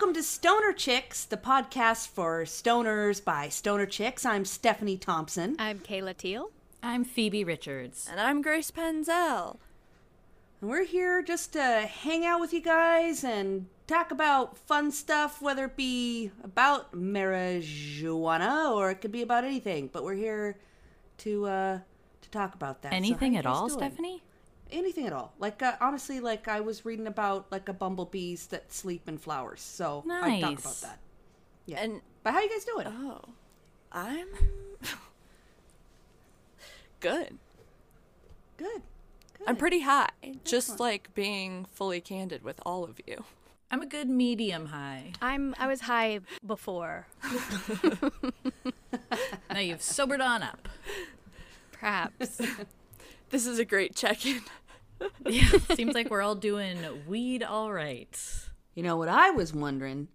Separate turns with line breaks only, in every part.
welcome to Stoner Chicks, the podcast for stoners by stoner chicks. I'm Stephanie Thompson.
I'm Kayla Teal.
I'm Phoebe Richards.
And I'm Grace Penzel.
And we're here just to hang out with you guys and talk about fun stuff, whether it be about marijuana or it could be about anything. But we're here to uh, to talk about that.
Anything
how
at all,
doing?
Stephanie?
Anything at all. Like uh, honestly, like I was reading about like a bumblebees that sleep in flowers. So I talk about that. Yeah.
And
but how you guys doing?
oh, I'm good.
Good.
I'm pretty high. Just like being fully candid with all of you.
I'm a good medium high.
I'm I was high before,
Now you've sobered on up.
perhaps.
This is a great check-in
yeah, seems like we're all doing weed all right.
You know what I was wondering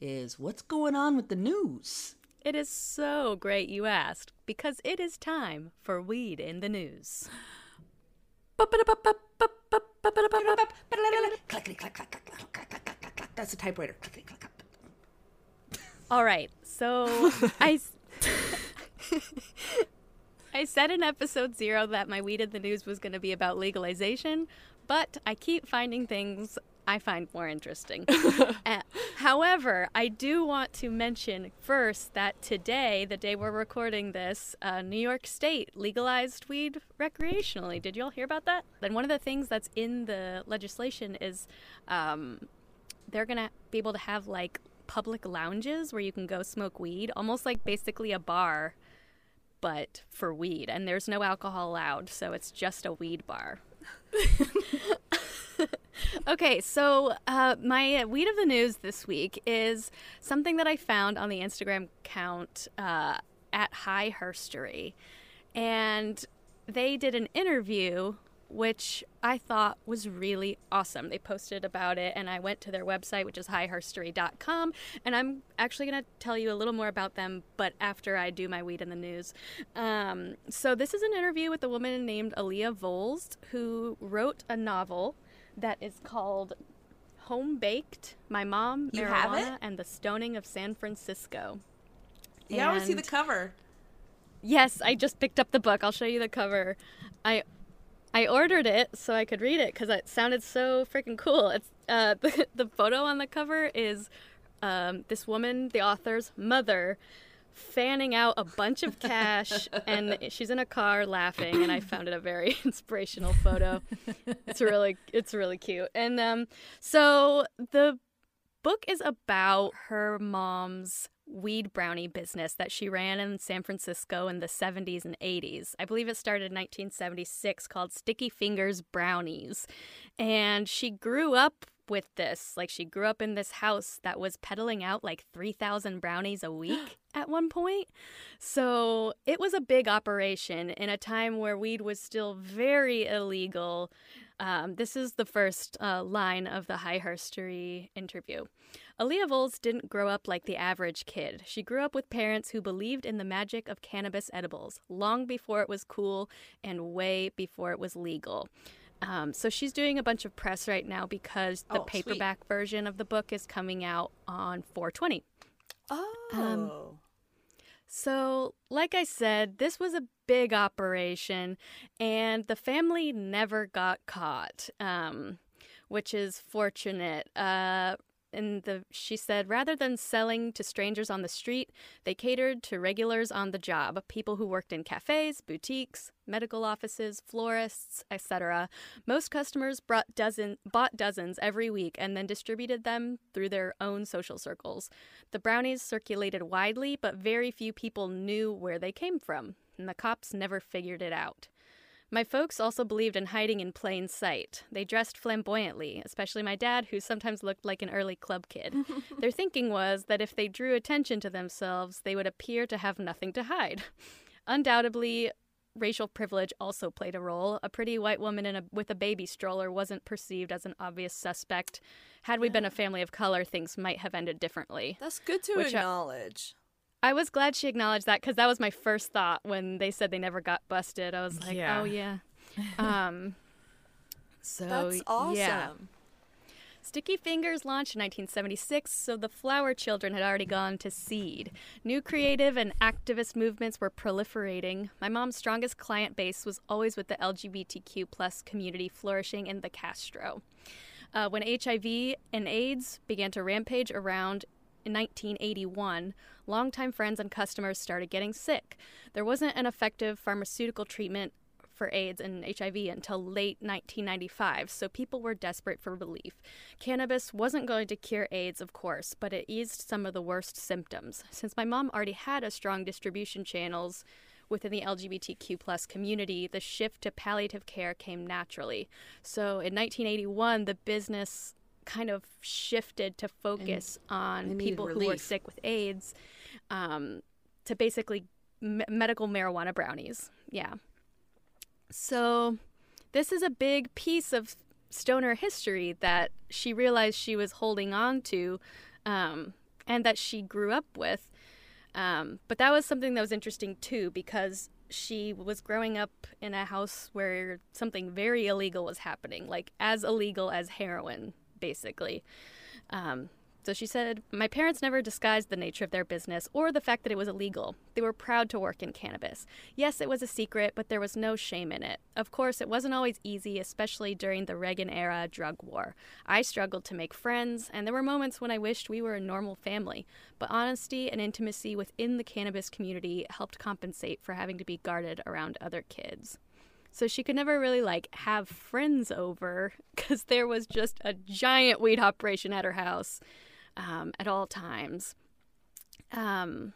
is what's going on with the news?
It is so great you asked because it is time for weed in the news.
That's a typewriter.
All right, so I. I said in episode zero that my weed in the news was going to be about legalization, but I keep finding things I find more interesting. Uh, however, I do want to mention first that today, the day we're recording this, uh, New York State legalized weed recreationally. Did you all hear about that? And one of the things that's in the legislation is um, they're gonna be able to have like public lounges where you can go smoke weed, almost like basically a bar, but for weed. And there's no alcohol allowed, so it's just a weed bar. okay, so uh, my weed of the news this week is something that I found on the Instagram account uh, at High Herstory, and they did an interview which I thought was really awesome. They posted about it, and I went to their website, which is highherstory.com, and I'm actually going to tell you a little more about them, but after I do my weed in the news. Um, so, this is an interview with a woman named Alia Volz, who wrote a novel that is called Home Baked My Mom,
You
Marijuana, and the Stoning of San Francisco.
Yeah, I want to see the cover.
Yes, I just picked up the book. I'll show you the cover. I I ordered it so I could read it because it sounded so freaking cool. It's uh, the, the photo on the cover is um, this woman, the author's mother, fanning out a bunch of cash, and she's in a car laughing. And I found it a very inspirational photo. It's really it's really cute. And um, so the book is about her mom's weed brownie business that she ran in San Francisco in the 70s and 80s. I believe it started in 1976 called Sticky Fingers Brownies. And she grew up with this. Like she grew up in this house that was peddling out like 3,000 brownies a week at one point. So it was a big operation in a time where weed was still very illegal. Um, this is the first uh, line of the High Herstory interview. Alia Volz didn't grow up like the average kid. She grew up with parents who believed in the magic of cannabis edibles long before it was cool and way before it was legal. Um, so she's doing a bunch of press right now because the
Oh, sweet.
paperback version of the book is coming out on 420.
Oh.
So, like I said, this was a big operation, and the family never got caught, um, which is fortunate. Uh, and the she said rather than selling to strangers on the street, they catered to regulars on the job, people who worked in cafes, boutiques, medical offices, florists, etc. Most customers brought dozen bought dozens every week and then distributed them through their own social circles. The brownies circulated widely, but very few people knew where they came from, and the cops never figured it out. My folks also believed in hiding in plain sight. They dressed flamboyantly, especially my dad, who sometimes looked like an early club kid. Their thinking was that if they drew attention to themselves, they would appear to have nothing to hide. Undoubtedly, racial privilege also played a role. A pretty white woman in a, with a baby stroller wasn't perceived as an obvious suspect. Had we been a family of color, things might have ended differently.
That's good to
I- uh,
acknowledge.
I was glad she acknowledged that because that was my first thought when they said they never got busted. I was like,
Yeah.
oh yeah. Um, so
That's awesome.
yeah. Sticky Fingers launched in 1976, so the Flower Children had already gone to seed. New creative and activist movements were proliferating. My mom's strongest client base was always with the LGBTQ plus community flourishing in the Castro. Uh, when HIV and AIDS began to rampage around in 1981, longtime friends and customers started getting sick. There wasn't an effective pharmaceutical treatment for AIDS and HIV until late 1995, so people were desperate for relief. Cannabis wasn't going to cure AIDS, of course, but it eased some of the worst symptoms. Since my mom already had a strong distribution channels within the LGBTQ plus community, the shift to palliative care came naturally. So in 1981, the business kind of shifted to focus on
they needed
people who were sick with AIDS um, to basically me- medical marijuana brownies. Yeah. So, this is a big piece of stoner history that she realized she was holding on to um, and that she grew up with. Um, but that was something that was interesting too because she was growing up in a house where something very illegal was happening, like as illegal as heroin, basically. Um, so she said, My parents never disguised the nature of their business or the fact that it was illegal. They were proud to work in cannabis. Yes, it was a secret, but there was no shame in it. Of course, it wasn't always easy, especially during the Reagan era drug war. I struggled to make friends, and there were moments when I wished we were a normal family. But honesty and intimacy within the cannabis community helped compensate for having to be guarded around other kids. So she could never really like have friends over because there was just a giant weed operation at her house um, at all times. Um,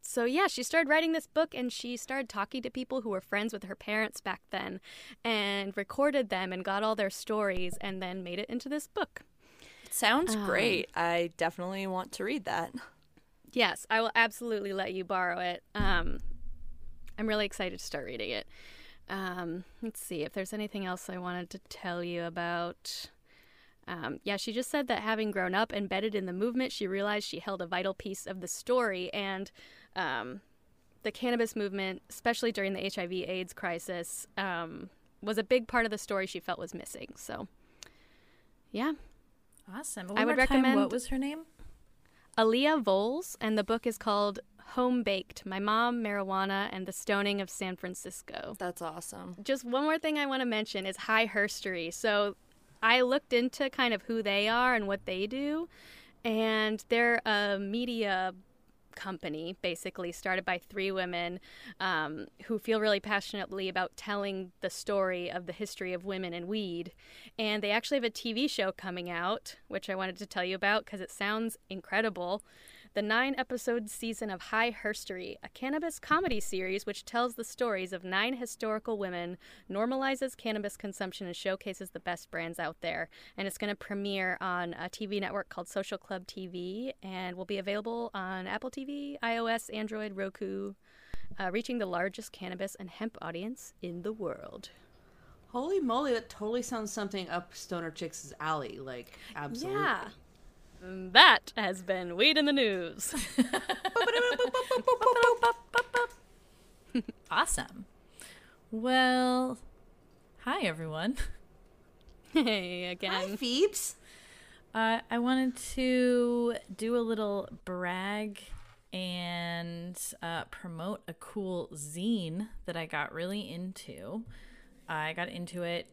so yeah, she started writing this book and she started talking to people who were friends with her parents back then and recorded them and got all their stories and then made it into this book.
It sounds
Um,
great. I definitely want to read that.
Yes, I will absolutely let you borrow it. Um, I'm really excited to start reading it. Um, let's see if there's anything else I wanted to tell you about. Um, yeah, she just said that having grown up embedded in the movement, she realized she held a vital piece of the story. And um, the cannabis movement, especially during the HIV/AIDS crisis, um, was a big part of the story she felt was missing. So, yeah,
Awesome.
I would
more time,
recommend-
What was her name?
Alia Volz, and the book is called Home Baked My Mom, Marijuana, and the Stoning of San Francisco.
That's awesome.
Just one more thing I want to mention is High Herstory. So I looked into kind of who they are and what they do, and they're a media company basically started by three women um, who feel really passionately about telling the story of the history of women and weed. And they actually have a tv show coming out which i wanted to tell you about because it sounds incredible the nine episode season of High Herstory, a cannabis comedy series which tells the stories of nine historical women, normalizes cannabis consumption, and showcases the best brands out there. And it's going to premiere on a TV network called Social Club TV and will be available on Apple TV, iOS, Android, Roku, uh, reaching the largest cannabis and hemp audience in the world.
Holy moly, that totally sounds something up Stoner Chicks' alley. Like, absolutely.
Yeah. And That has been Weed in the News.
Awesome. Well, hi everyone.
hey,
Hi,
again.
Phoebes.
Uh, I wanted to do a little brag and uh, promote a cool zine that I got really into. I got into it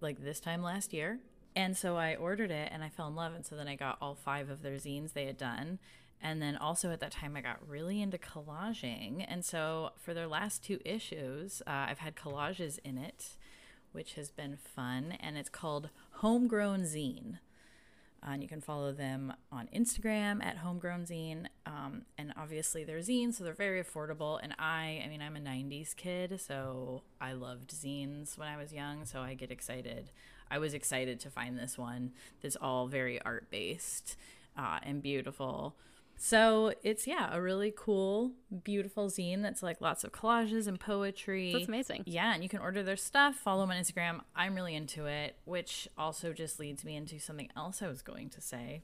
like this time last year. And so I ordered it and I fell in love. And so then I got all five of their zines they had done. And then also at that time, I got really into collaging. And so for their last two issues, uh, I've had collages in it, which has been fun. And it's called Homegrown Zine. Uh, and you can follow them on Instagram at Homegrown Zine. Um, and obviously they're zines, so they're very affordable. And I, I mean, I'm a 90s kid, so I loved zines when I was young, so I get excited. I was excited to find this one that's all very art based uh, and beautiful. So it's, yeah, a really cool, beautiful zine that's like lots of collages and poetry.
That's amazing.
Yeah, and you can order their stuff, follow them on Instagram. I'm really into it, which also just leads me into something else I was going to say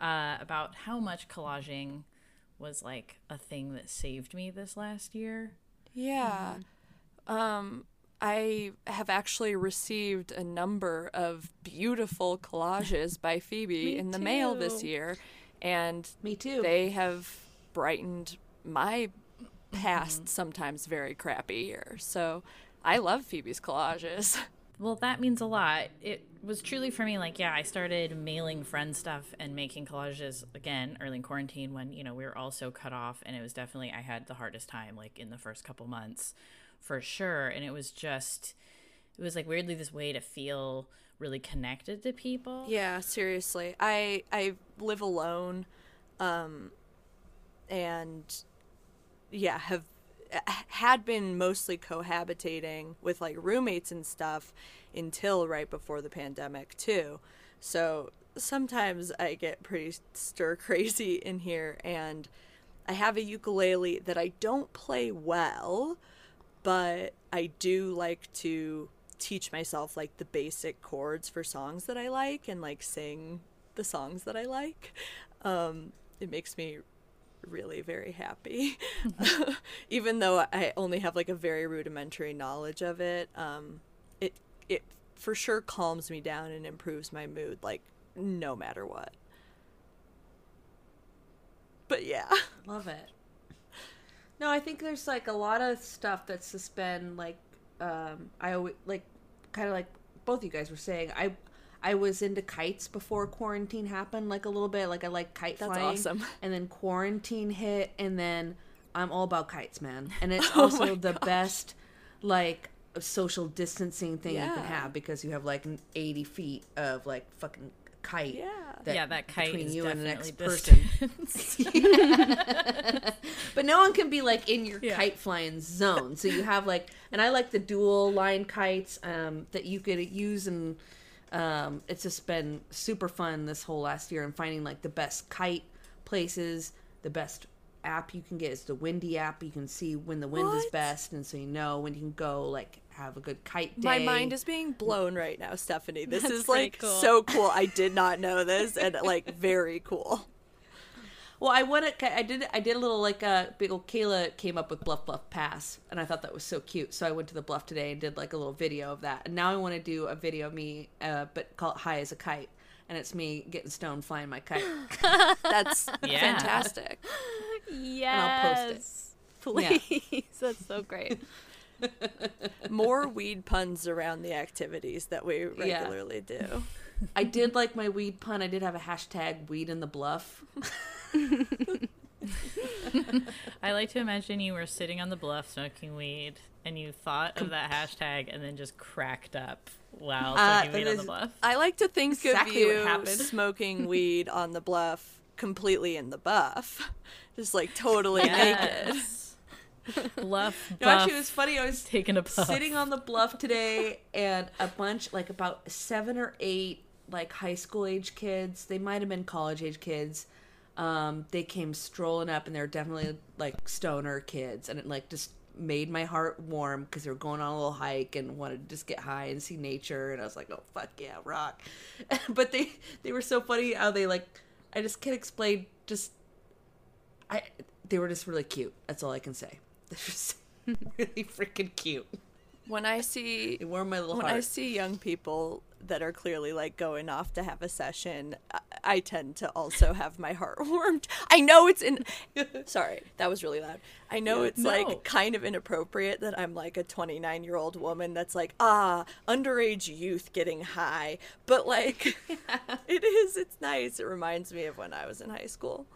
uh, about how much collaging was like a thing that saved me this last year.
Yeah. Um, I have actually received a number of beautiful collages by Phoebe in the mail this year, and
Me too.
they have brightened my past mm-hmm. sometimes very crappy year. So I love Phoebe's collages.
Well, that means a lot. It was truly for me like, yeah, I started mailing friend stuff and making collages again early in quarantine when, you know, we were all so cut off. And it was definitely, I had the hardest time like in the first couple months for sure. And it was just, it was like weirdly this way to feel really connected to people.
Yeah, seriously. I I live alone um and yeah, have had been mostly cohabitating with like roommates and stuff until right before the pandemic too. So sometimes I get pretty stir crazy in here and I have a ukulele that I don't play well, but I do like to teach myself like the basic chords for songs that I like and like sing the songs that I like. Um, it makes me really very happy, even though I only have like a very rudimentary knowledge of it. Um, it it for sure calms me down and improves my mood, like no matter what. But yeah.
Love it. No, I think there's like a lot of stuff that's just been like um I always like kind of like both you guys were saying. I I was into kites before quarantine happened like a little bit. Like I like kite
That's
flying.
awesome.
And then quarantine hit and then I'm all about kites, man. And it's
Oh
also the
gosh.
best like social distancing thing you can have because you have like 80 feet of like fucking kite.
Yeah.
yeah, that kite
between
is
you and the next person.
person.
But no one can be like in your
Yeah.
kite flying zone. So you have like, and I like the dual line kites um, that you could use, and um, it's just been super fun this whole last year. And finding like the best kite places, the best app you can get is the Windy app. You can see when the wind is best, and so you know when you can go like have a good kite day.
My mind is being blown right now, Stephanie. This
That's
is like
cool.
so cool. I did not know this and like very cool.
Well, I went. At, I did. I did a little like a big old Kayla came up with Bluff Bluff Pass, and I thought that was so cute. So I went to the bluff today and did like a little video of that. And now I want to do a video of me, uh, but call it High as a Kite, and it's me getting stoned flying my kite.
That's
Yeah.
fantastic.
Yes.
I'll post it.
Please. That's so great.
More weed puns around the activities that we regularly do.
I did like my weed pun. I did have a hashtag Weed in the Bluff.
I like to imagine you were sitting on the bluff smoking weed and you thought of that hashtag and then just cracked up while
Uh,
smoking weed
that
on the bluff.
I like to think
Exactly
of
what
you
happened.
smoking weed on the bluff completely in the buff. Just like totally naked.
Bluff,
No, actually, it was funny. I was
taking a puff.
sitting on the bluff today and a bunch like about seven or eight like high school age kids they might have been college age kids um they came strolling up and they're definitely like stoner kids. And it like just made my heart warm because they were going on a little hike and wanted to just get high and see nature. And i was like oh fuck yeah rock. But they they were so funny how they like i just can't explain just i they were just really cute. That's all i can say they're just really freaking cute
When I see
it warmed my little
when
heart.
I see young people that are clearly like going off to have a session, I, I tend to also have my heart warmed. I know it's in. Sorry, that was really loud. I know it's
No.
like kind of inappropriate that I'm like a 29 year old woman that's like ah underage youth getting high, but like it is. It's nice. It reminds me of when I was in high school.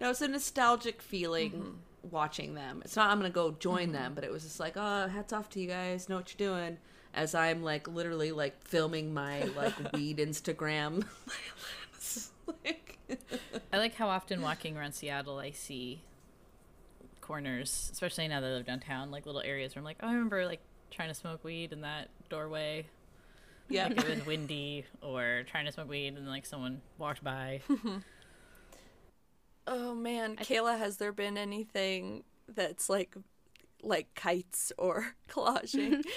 No, it's a nostalgic feeling
Mm-hmm.
Watching them. It's not I'm gonna go join mm-hmm. them, but it was just like, oh, hats off to you guys, know what you're doing. As I'm like literally like filming my like weed Instagram. like,
I like how often walking around Seattle I see corners, especially now that I live downtown, like little areas where I'm like, oh, I remember like trying to smoke weed in that doorway.
yeah.
Like it was windy, or trying to smoke weed and like someone walked by. Mm-hmm.
Oh man, Kayla, has there been anything that's like like kites or collaging?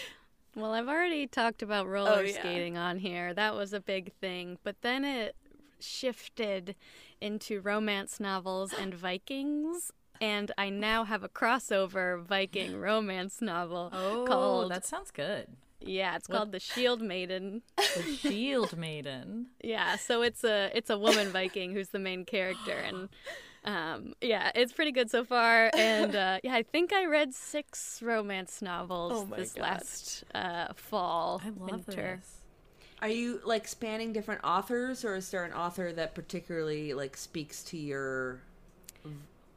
Well, I've already talked about oh, roller
Oh, yeah.
skating on here. That was a big thing. But then it shifted into romance novels and Vikings. and I now have a crossover Viking romance novel
Oh,
called
that sounds good.
Yeah, it's called The Shield Maiden.
The Shield Maiden.
Yeah, so it's a it's a woman Viking who's the main character, and um, yeah, it's pretty good so far. And uh, yeah, I think I read six romance novels
Oh
this
God.
last uh, fall,
I love
winter.
this.
Are you like spanning different authors, or is there an author that particularly like speaks to your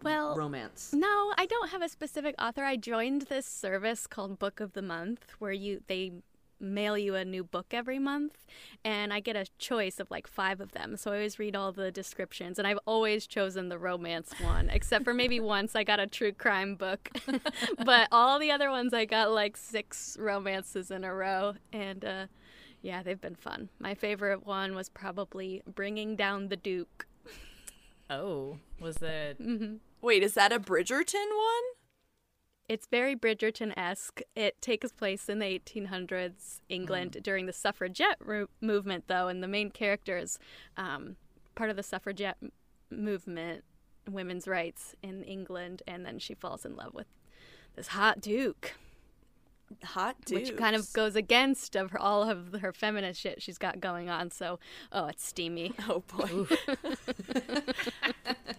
Well,
romance?
no, I don't have a specific author. I joined this service called Book of the Month, where you they mail you a new book every month, and I get a choice of like five of them. So I always read all the descriptions, and I've always chosen the romance one, except for maybe once I got a true crime book. but all the other ones I got like six romances in a row, and uh, yeah, they've been fun. My favorite one was probably Bringing Down the Duke.
Oh, was it?
Wait, is that a Bridgerton one?
It's very Bridgerton esque. It takes place in the 1800s England during the suffragette ro- movement, though, and the main character is um, part of the suffragette m- movement, women's rights in England, and then she falls in love with this hot duke,
Hot dude.
which kind of goes against of her, all of her feminist shit she's got going on. So, oh, it's steamy.
Oh boy.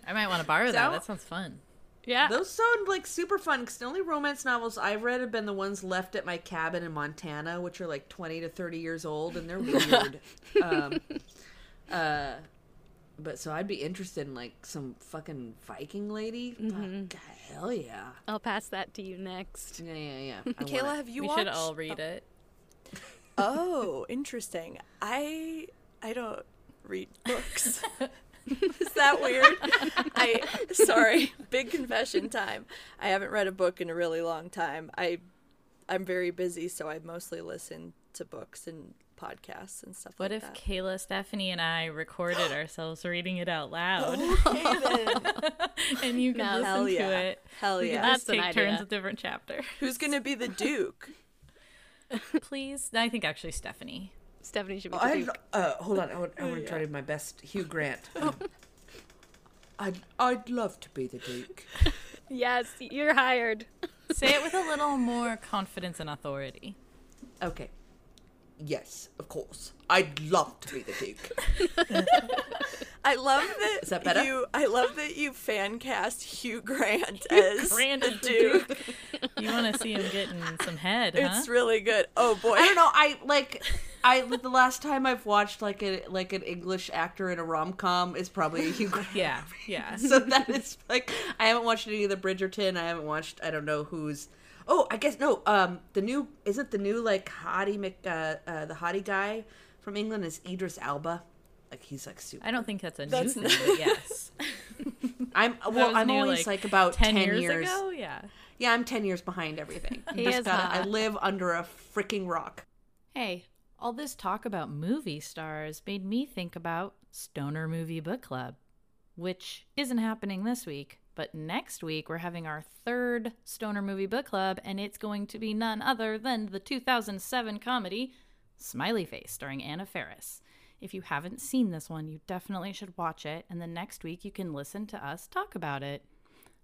I might want to borrow that.
Sound-
That sounds fun.
Yeah.
Those sound like super fun because the only romance novels I've read have been the ones left at my cabin in Montana, which are like 20 to 30 years old and they're weird. um, uh, but so I'd be interested in like some fucking Viking lady. Fuck, mm-hmm. hell yeah.
I'll pass that to you next.
Yeah, yeah, yeah. I
Kayla, have you
we
watched?
should all oh. read it.
Oh, interesting. I I don't read books. Is that weird? I sorry, big confession time. I haven't read a book in a really long time. I I'm very busy, so I mostly listen to books and podcasts and stuff
What
like
if
that.
Kayla, Stephanie, and I recorded ourselves reading it out loud,
Okay then.
and you can
No.
listen
Hell
to
yeah.
it?
Hell yeah.
can just
That's an
take turns
idea.
with different chapter.
Who's gonna be the Duke?
Please, I think actually Stephanie.
Stephanie should be the
I
Duke.
uh, hold on. I want, I want to try to do my best. Hugh Grant. Um, I'd I'd love to be the Duke.
Yes, you're hired.
Say it with a little more confidence and authority.
Okay. Yes, of course. I'd love to be the Duke.
I love that,
Is that better?
you. I love that you fan cast Hugh Grant as
Grant
the
as the
Duke.
You want to see him getting some head, huh?
It's really good. Oh boy.
I don't know. I like. I the last time I've watched like a like an English actor in a rom com is probably Hugh Grant.
yeah, yeah.
So that is like I haven't watched any of the Bridgerton. I haven't watched. I don't know who's. Oh, I guess no. Um, the new isn't the new like hottie Mc uh, uh the hottie guy from England is Idris Elba. Like he's like super.
I don't think that's a new
That's
thing,
not-
but yes.
I'm well. I'm
new,
always like, about ten, years.
ago. Yeah.
Yeah, I'm ten years behind everything. I
He
just
is
gotta. I live under a freaking rock.
Hey, all this talk about movie stars made me think about Stoner Movie Book Club, which isn't happening this week, but next week we're having our third Stoner Movie Book Club, and it's going to be none other than the 2007 comedy Smiley Face, starring Anna Faris. If you haven't seen this one, you definitely should watch it, and then next week you can listen to us talk about it.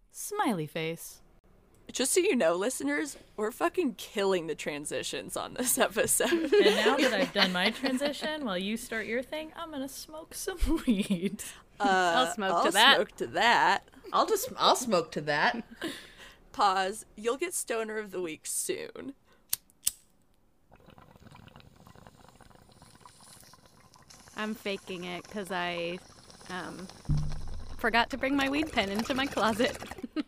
Smiley Face.
Just so you know, listeners, we're fucking killing the transitions on this episode.
And now that I've done my transition, while you start your thing, I'm gonna smoke some weed.
Uh,
I'll smoke
I'll
to that.
Smoke to that.
I'll just. I'll smoke to that.
Pause. You'll get stoner of the week soon.
I'm faking it because I um, forgot to bring my weed pen into my closet.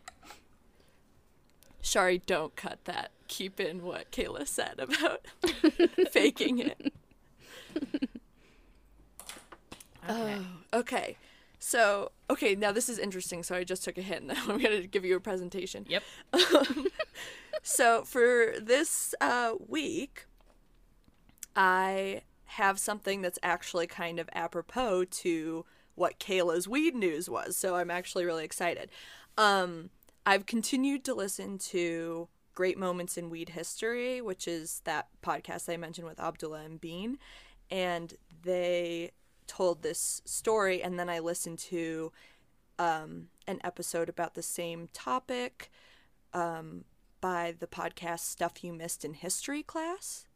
Sorry, don't cut that. Keep in what Kayla said about faking it.
Okay.
Okay. So, okay, now this is interesting. So I just took a hint. Now I'm going to give you a presentation.
Yep.
So for this uh, week, I have something that's actually kind of apropos to what Kayla's weed news was. So I'm actually really excited. Um, I've continued to listen to Great Moments in Weed History, which is that podcast I mentioned with Abdullah and Bean, and they told this story, and then I listened to um, an episode about the same topic um, by the podcast Stuff You Missed in History class.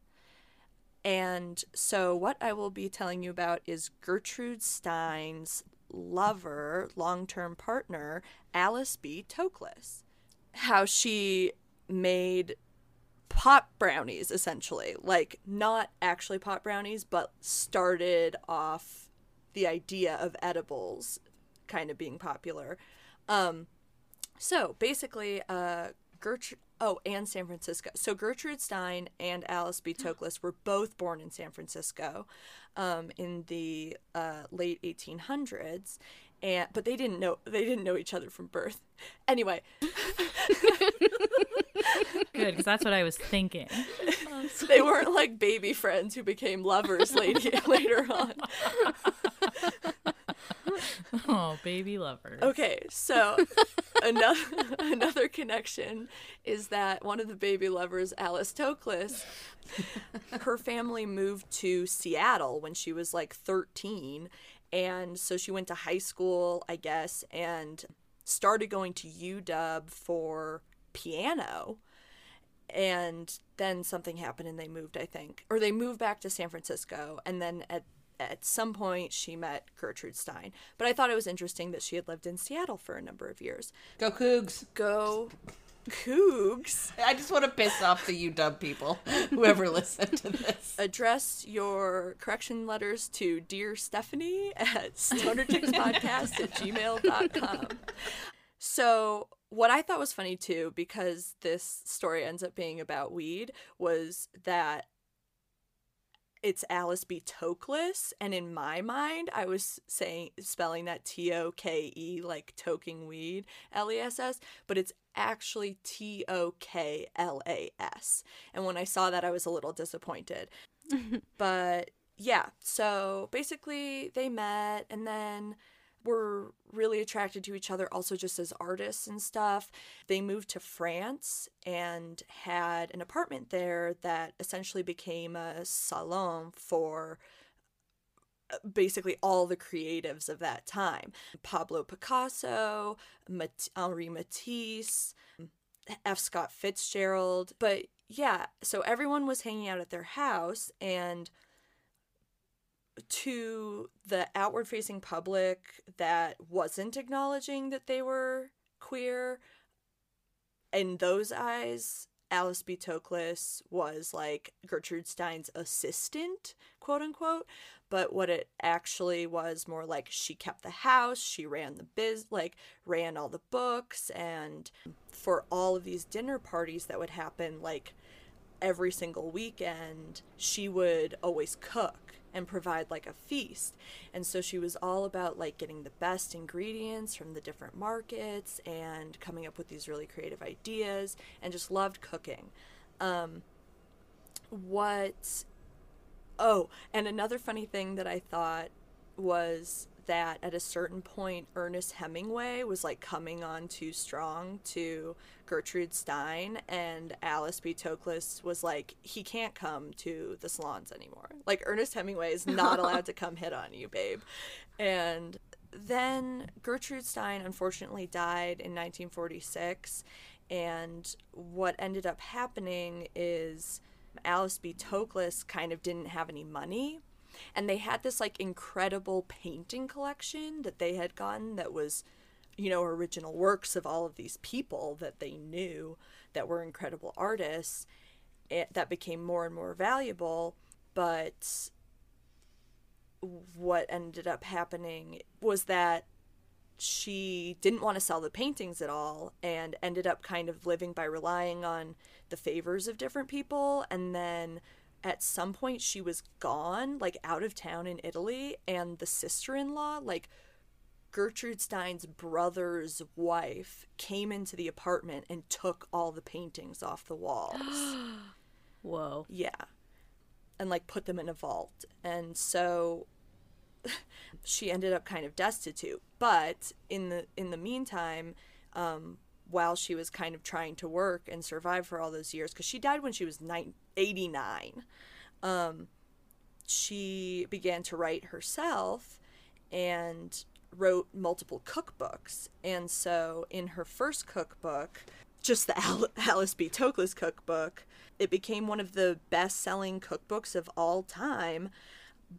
And so, what I will be telling you about is Gertrude Stein's lover, long term partner, Alice B. Toklas. How she made pot brownies, essentially. Like, not actually pot brownies, but started off the idea of edibles kind of being popular. Um, so, basically, uh, Gertrude. Oh, and San Francisco. So Gertrude Stein and Alice B. Toklas were both born in San Francisco um, in the uh, late 1800s, and but they didn't know they didn't know each other from birth. Anyway,
Good, because that's what I was thinking.
they weren't like baby friends who became lovers lady, later on.
Oh, baby lovers.
Okay, so another another connection is that one of the baby lovers, Alice Toklas, her family moved to Seattle when she was like 13, and so she went to high school, I guess, and started going to UW for piano. And then something happened and they moved, I think. Or they moved back to San Francisco and then at at some point she met Gertrude Stein. But I thought it was interesting that she had lived in Seattle for a number of years.
Go Cougs.
Go Cougs.
I just want to piss off the UW people, whoever listened to this.
Address your correction letters to Dear Stephanie at stonerchickspodcast at gmail.com. So, what I thought was funny too, because this story ends up being about weed, was that it's Alice B. Toklas, and in my mind, I was saying spelling that T O K E like toking weed L E S S, but it's actually T O K L A S. And when I saw that, I was a little disappointed. but yeah, so basically they met, and then were really attracted to each other also just as artists and stuff. They moved to France and had an apartment there that essentially became a salon for basically all the creatives of that time. Pablo Picasso, Mat- Henri Matisse, F. Scott Fitzgerald. But yeah, so everyone was hanging out at their house and to the outward facing public that wasn't acknowledging that they were queer in those eyes alice b. Toklas was like gertrude stein's assistant quote unquote but what it actually was more like she kept the house she ran the biz like ran all the books and for all of these dinner parties that would happen like every single weekend she would always cook and provide like a feast. And so she was all about like getting the best ingredients from the different markets and coming up with these really creative ideas and just loved cooking. Um, what oh, and another funny thing that I thought was that at a certain point Ernest Hemingway was like coming on too strong to Gertrude Stein and Alice B. Toklas was like, he can't come to the salons anymore. Like Ernest Hemingway is not allowed to come hit on you, babe. And then Gertrude Stein unfortunately died in 1946 and what ended up happening is Alice B. Toklas kind of didn't have any money and they had this like incredible painting collection that they had gotten that was you know original works of all of these people that they knew that were incredible artists it, that became more and more valuable. But what ended up happening was that she didn't want to sell the paintings at all and ended up kind of living by relying on the favors of different people. And then at some point she was gone, like out of town in Italy, and the sister in law, like Gertrude Stein's brother's wife, came into the apartment and took all the paintings off the walls.
Whoa.
yeah. And like put them in a vault. And so she ended up kind of destitute. But in the in the meantime, um, while she was kind of trying to work and survive for all those years, because she died when she was nine, 89, um, she began to write herself and wrote multiple cookbooks. And so in her first cookbook, just the Al- Alice B. Toklas cookbook, it became one of the best selling cookbooks of all time.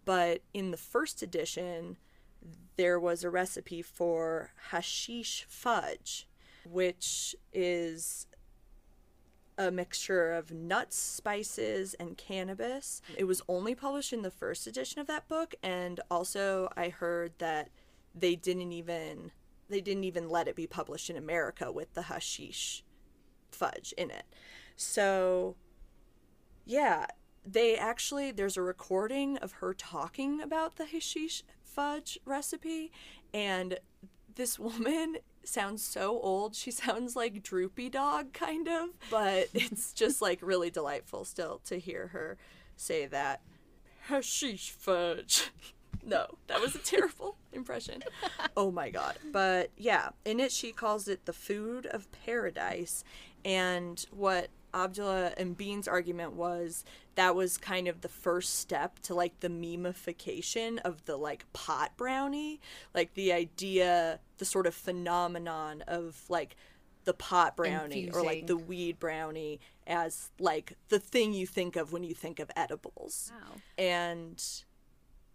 But in the first edition, there was a recipe for hashish fudge, which is a mixture of nuts, spices, and cannabis. It was only published in the first edition of that book, and also I heard that they didn't even they didn't even let it be published in America with the hashish fudge in it. So yeah, they actually there's a recording of her talking about the hashish fudge recipe and this woman sounds so old. She sounds like Droopy Dog, kind of, but it's just like really delightful still to hear her say that. Hashish fudge. No, that was a terrible impression. Oh my god. But yeah, in it she calls it the food of paradise. And what Abdullah and Bean's argument was that was kind of the first step to like the memification of the like pot brownie, like the idea, the sort of phenomenon of like the pot brownie or like the weed brownie as like the thing you think of when you think of edibles.
Wow.
And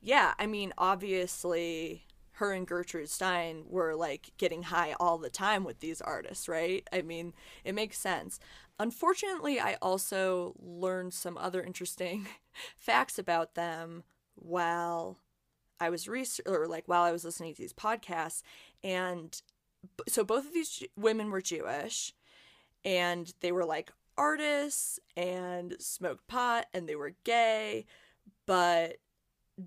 yeah, I mean, obviously, her and Gertrude Stein were like getting high all the time with these artists, right? I mean, it makes sense. Unfortunately, I also learned some other interesting facts about them while I was research or like while I was listening to these podcasts. And so both of these women were Jewish and they were like artists and smoked pot and they were gay, but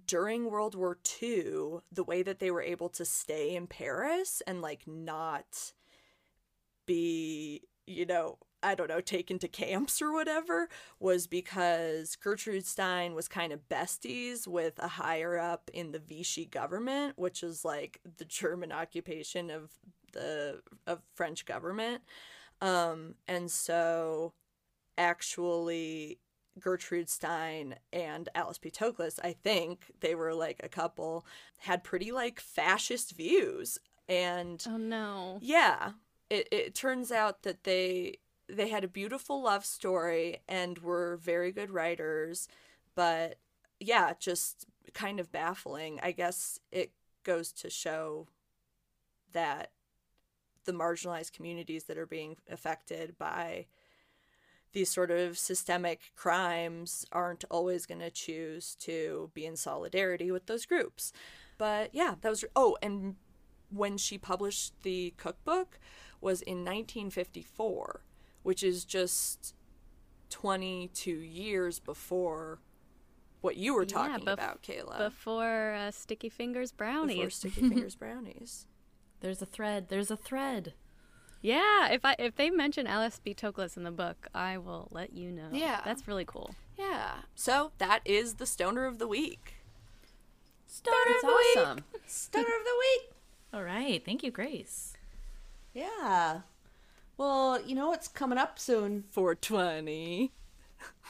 during World War II, the way that they were able to stay in Paris and like not be, you know, I don't know, taken to camps or whatever was because Gertrude Stein was kind of besties with a higher up in the Vichy government, which is like the German occupation of the of French government. Um, and so actually Gertrude Stein and Alice B. Toklas, I think they were like a couple, had pretty like fascist views. And
Oh no.
yeah, it, it turns out that they they had a beautiful love story and were very good writers, but yeah, just kind of baffling. I guess it goes to show that the marginalized communities that are being affected by these sort of systemic crimes aren't always going to choose to be in solidarity with those groups. But yeah, that was oh, and when she published the cookbook was in 1954, which is just 22 years before what you were
Yeah,
talking
bef-
about, Kayla.
Before uh, Sticky Fingers brownies.
Before Sticky Fingers brownies.
There's a thread. There's a thread.
Yeah, if I if they mention Alice B. Toklas in the book, I will let you know.
Yeah.
that's really cool.
Yeah. So that is the stoner of the week.
Stoner
That's
of the week.
awesome. Stunner of the week.
All right. Thank you, Grace.
Yeah. Well, you know what's coming up soon?
420.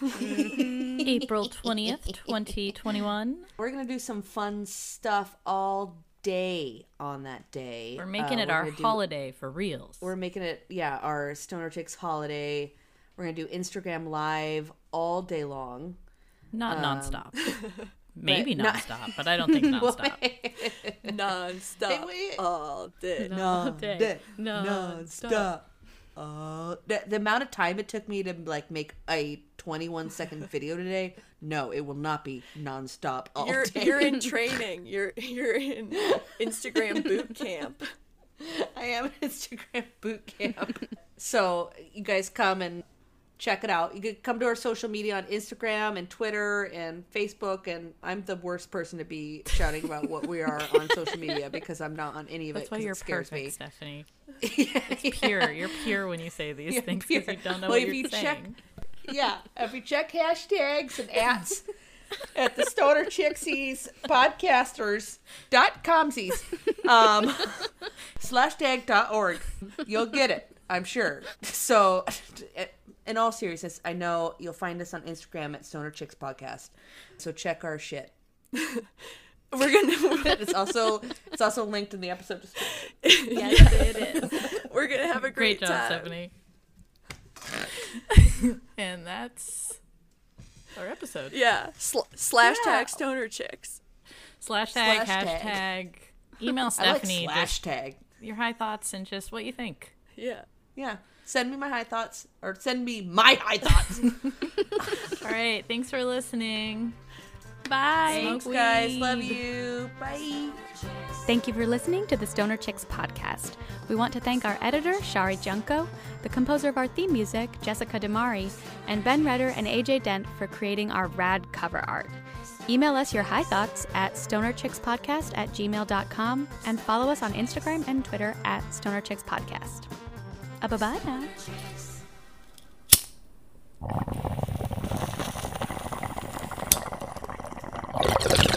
April 20th, 2021.
We're gonna do some fun stuff all day on that day.
We're making
Uh,
it
we're
our
do-
holiday for reals.
We're making it, yeah, our Stoner Chicks holiday. We're gonna do Instagram live all day long.
Not nonstop. Maybe
not-
nonstop, but I don't think nonstop.
Non-stop
wait.
all day.
No day.
day,
No
non-stop. Uh, the, the amount of time it took me to like make a 21 second video today, no, it will not be nonstop all
You're
day.
you're in training. You're you're in Instagram boot camp.
I am in Instagram boot camp. so you guys come and check it out. You can come to our social media on Instagram and Twitter and Facebook. And I'm the worst person to be shouting about what we are on social media because I'm not on any of
That's
it.
why
'cause
you're
scares
perfect,
me.
Stephanie.
yeah,
It's pure. You're pure when you say these
Yeah,
things because you don't know
Well,
what
if
you're
you
saying.
check- yeah. If you check hashtags and ats at the Stoner Chixies podcasters dot comsies um slash tag dot org, you'll get it. I'm sure. So, in all seriousness, I know you'll find us on Instagram at Stoner Chicks Podcast. So check our shit.
we're gonna
it's also it's also linked in the episode description.
Yes, it is.
we're gonna have a great,
Great job,
time.
Stephanie. and that's our episode.
Yeah. Sl- slash
Yeah.
tag stoner chicks.
Slash tag,
Slash
hashtag,
tag.
email
I like
Stephanie
slash tag.
your high thoughts and just what you think.
Yeah.
Yeah. Send me my high thoughts, or send me my high thoughts.
All right, thanks for listening. Bye.
Thanks,
Smoke
guys.
weed.
Love you. Bye.
Thank you for listening to the Stoner Chicks podcast. We want to thank our editor, Shari Junko, the composer of our theme music, Jessica Damari, and Ben Redder and AJ Dent for creating our rad cover art. Email us your high thoughts at stonerchickspodcast at gmail.com and follow us on Instagram and Twitter at Stoner Ababana. Thank